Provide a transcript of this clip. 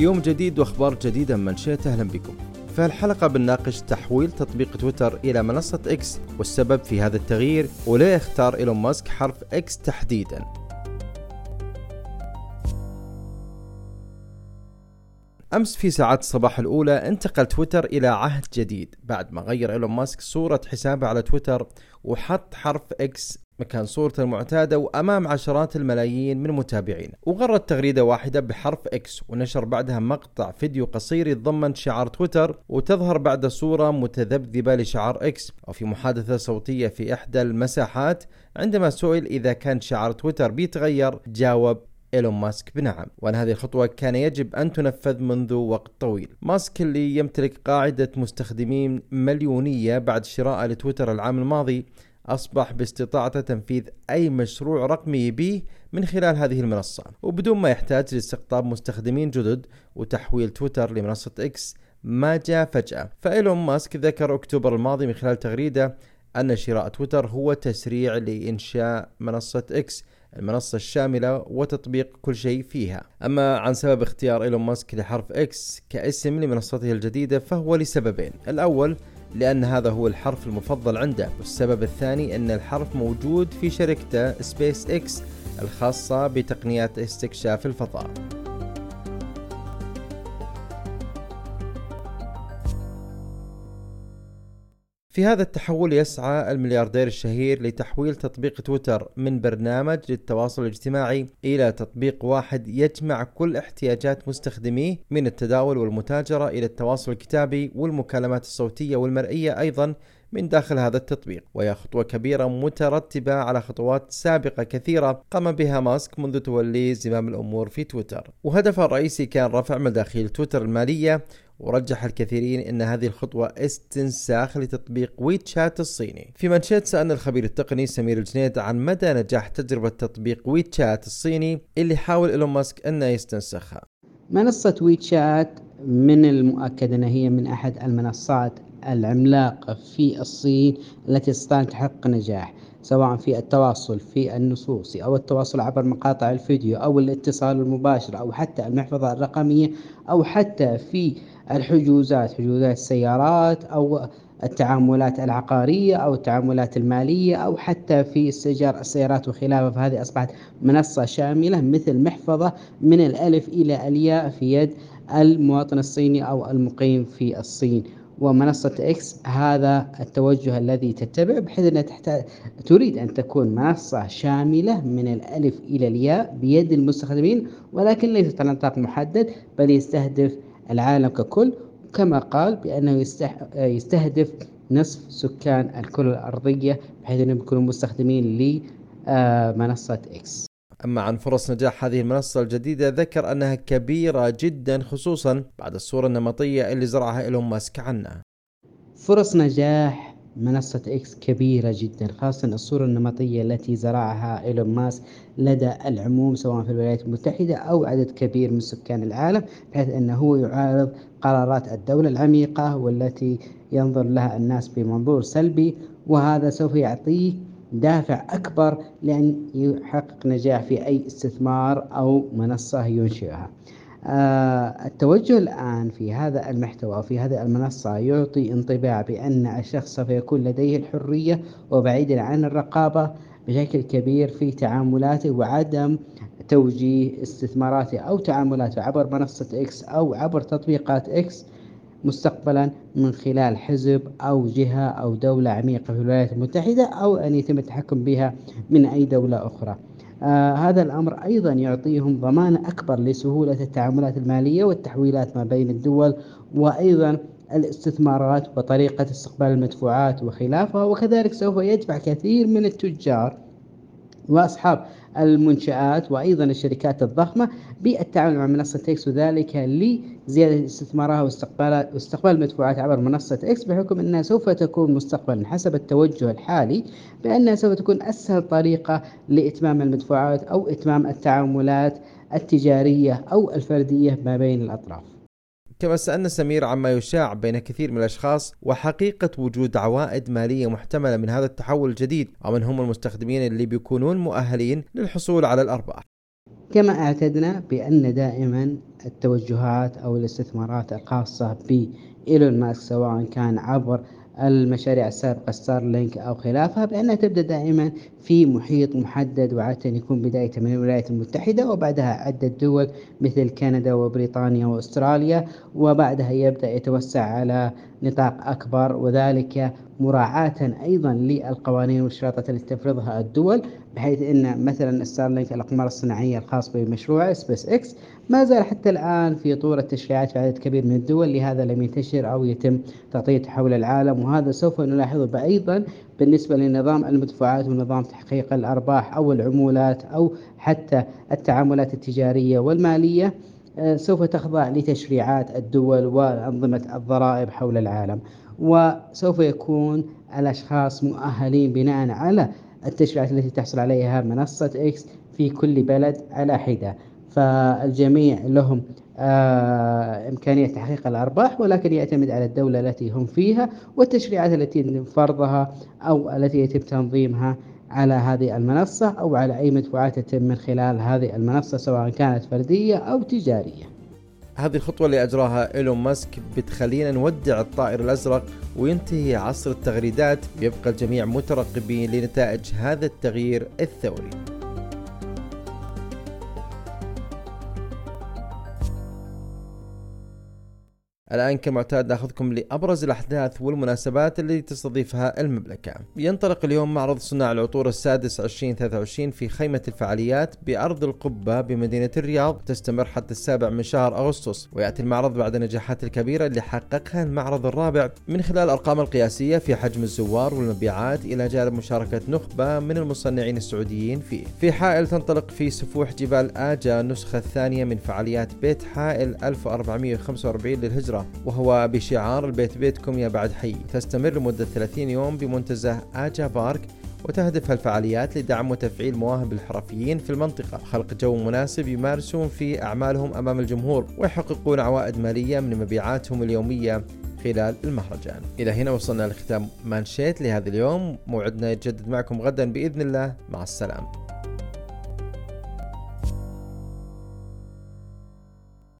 يوم جديد وأخبار جديدة من منشئة أهلا بكم. في الحلقة بنناقش تحويل تطبيق تويتر إلى منصة إكس والسبب في هذا التغيير وليه اختار إيلون ماسك حرف إكس تحديدا. أمس في ساعات الصباح الأولى انتقل تويتر إلى عهد جديد بعد ما غير إيلون ماسك صورة حسابه على تويتر وحط حرف إكس مكان صورته المعتادة وأمام عشرات الملايين من متابعين. وغرد تغريدة واحدة بحرف إكس ونشر بعدها مقطع فيديو قصير يتضمن شعار تويتر وتظهر بعد صورة متذبذبة لشعار إكس وفي محادثة صوتية في إحدى المساحات عندما سئل إذا كان شعار تويتر بيتغير جاوب إيلون ماسك بنعم. وأن هذه الخطوة كان يجب أن تنفذ منذ وقت طويل. ماسك اللي يمتلك قاعدة مستخدمين مليونية بعد شرائه لتويتر العام الماضي أصبح باستطاعته تنفيذ أي مشروع رقمي يبيه من خلال هذه المنصة. وبدون ما يحتاج لاستقطاب مستخدمين جدد وتحويل تويتر لمنصة إكس ما جاء فجأة. فإيلون ماسك ذكر أكتوبر الماضي من خلال تغريدة أن شراء تويتر هو تسريع لإنشاء منصة إكس المنصة الشاملة وتطبيق كل شيء فيها. أما عن سبب اختيار إيلون ماسك لحرف إكس كاسم لمنصته الجديدة فهو لسببين. الأول لأن هذا هو الحرف المفضل عنده. والسبب الثاني أن الحرف موجود في شركته سبيس إكس الخاصة بتقنيات استكشاف الفضاء. في هذا التحول يسعى الملياردير الشهير لتحويل تطبيق تويتر من برنامج للتواصل الاجتماعي إلى تطبيق واحد يجمع كل احتياجات مستخدميه من التداول والمتاجرة إلى التواصل الكتابي والمكالمات الصوتية والمرئية أيضا من داخل هذا التطبيق. وهي خطوة كبيرة مترتبة على خطوات سابقة كثيرة قام بها ماسك منذ توليه زمام الأمور في تويتر. وهدفه الرئيسي كان رفع مداخيل تويتر المالية ورجح الكثيرين إن هذه الخطوة استنساخ لتطبيق ويتشات الصيني. في منشات سألنا الخبير التقني سمير الجنيد عن مدى نجاح تجربة تطبيق ويتشات الصيني اللي حاول إيلون ماسك انه يستنسخها. منصة ويتشات من المؤكد أنها هي من أحد المنصات العملاقة في الصين التي استطاعت تحقق نجاح سواء في التواصل في النصوص أو التواصل عبر مقاطع الفيديو أو الاتصال المباشر أو حتى المحفظة الرقمية أو حتى في الحجوزات حجوزات السيارات أو التعاملات العقارية أو التعاملات المالية أو حتى في استئجار السيارات وخلافه. فهذه أصبحت منصة شاملة مثل محفظة من الألف إلى الياء في يد المواطن الصيني أو المقيم في الصين. ومنصة إكس هذا التوجه الذي تتبع بحيث أنها تحتاج تريد أن تكون منصة شاملة من الألف إلى الياء بيد المستخدمين ولكن ليست على نطاق محدد بل يستهدف العالم ككل كما قال بأنه يستهدف نصف سكان الكرة الأرضية بحيث أنهم يكونوا مستخدمين لمنصة إكس أما عن فرص نجاح هذه المنصة الجديدة ذكر أنها كبيرة جدا خصوصا بعد الصورة النمطية اللي زرعها إيلون ماسك عنها. فرص نجاح منصة إكس كبيرة جدا خاصة الصورة النمطية التي زرعها إيلون ماسك لدى العموم سواء في الولايات المتحدة أو عدد كبير من سكان العالم بحيث أنه يعارض قرارات الدولة العميقة والتي ينظر لها الناس بمنظور سلبي. وهذا سوف يعطيه دافع أكبر لأن يحقق نجاح في أي استثمار أو منصة ينشئها. التوجه الآن في هذا المحتوى في هذه المنصة يعطي انطباع بأن الشخص سوف يكون لديه الحرية وبعيدا عن الرقابة بشكل كبير في تعاملاته وعدم توجيه استثماراته أو تعاملاته عبر منصة إكس أو عبر تطبيقات إكس مستقبلا من خلال حزب أو جهة أو دولة عميقة في الولايات المتحدة أو أن يتم التحكم بها من أي دولة أخرى. آه هذا الأمر أيضا يعطيهم ضمان أكبر لسهولة التعاملات المالية والتحويلات ما بين الدول وأيضا الاستثمارات وطريقة استقبال المدفوعات وخلافها وكذلك سوف يدفع كثير من التجار وأصحاب المنشآت وأيضا الشركات الضخمة بالتعامل مع منصة إكس وذلك لزيادة استثمارها واستقبال واستقبال المدفوعات عبر منصة إكس بحكم انها سوف تكون مستقبلا حسب التوجه الحالي بانها سوف تكون أسهل طريقة لإتمام المدفوعات أو إتمام التعاملات التجارية أو الفردية ما بين الأطراف. كما سألنا سمير عما يشاع بين كثير من الأشخاص وحقيقة وجود عوائد مالية محتملة من هذا التحول الجديد ومن هم المستخدمين اللي بيكونون مؤهلين للحصول على الأرباح. كما اعتدنا بأن دائما التوجهات أو الاستثمارات الخاصة بإيلون ماسك سواء كان عبر المشاريع السابقة ستار لينك أو خلافها بأنها تبدأ دائما في محيط محدد وعادة يكون بداية من الولايات المتحدة وبعدها عدة دول مثل كندا وبريطانيا وأستراليا وبعدها يبدأ يتوسع على نطاق أكبر وذلك مراعاة أيضا للقوانين والشروط التي تفرضها الدول بحيث أن مثلا ستارلينك الأقمار الصناعية الخاص بمشروع سبيس إكس ما زال حتى الآن في طور التشريعات في عدد كبير من الدول لهذا لم ينتشر أو يتم تغطيته حول العالم وهذا سوف نلاحظه أيضا بالنسبة لنظام المدفوعات ونظام تحقيق الأرباح أو العمولات أو حتى التعاملات التجارية والمالية. سوف تخضع لتشريعات الدول وأنظمة الضرائب حول العالم وسوف يكون الأشخاص مؤهلين بناء على التشريعات التي تحصل عليها منصة إكس في كل بلد على حدة. فالجميع لهم آه إمكانية تحقيق الأرباح ولكن يعتمد على الدولة التي هم فيها والتشريعات التي يتم فرضها أو التي يتم تنظيمها على هذه المنصة أو على أي مدفوعات تتم من خلال هذه المنصة سواء كانت فردية أو تجارية. هذه الخطوة اللي أجراها إيلون ماسك بتخلينا نودع الطائر الأزرق وينتهي عصر التغريدات. بيبقى الجميع مترقبين لنتائج هذا التغيير الثوري. الآن كمعتاد ناخذكم لأبرز الأحداث والمناسبات اللي تستضيفها المملكة. ينطلق اليوم معرض صناع العطور السادس 2023 في خيمة الفعاليات بأرض القبة بمدينة الرياض تستمر حتى السابع من شهر أغسطس. ويأتي المعرض بعد النجاحات الكبيرة اللي حققها المعرض الرابع من خلال الأرقام القياسية في حجم الزوار والمبيعات إلى جانب مشاركة نخبة من المصنعين السعوديين فيه. في حائل تنطلق في سفوح جبال آجا النسخة الثانية من فعاليات بيت حائل 1445 للهجرة. وهو بشعار البيت بيتكم يا بعد حي. تستمر لمدة 30 يوم بمنتزه آجا بارك وتهدف الفعاليات لدعم وتفعيل مواهب الحرفيين في المنطقة. خلق جو مناسب يمارسون فيه أعمالهم أمام الجمهور ويحققون عوائد مالية من مبيعاتهم اليومية خلال المهرجان. إلى هنا وصلنا لختام مانشيت لهذا اليوم. موعدنا يتجدد معكم غدا بإذن الله. مع السلامة.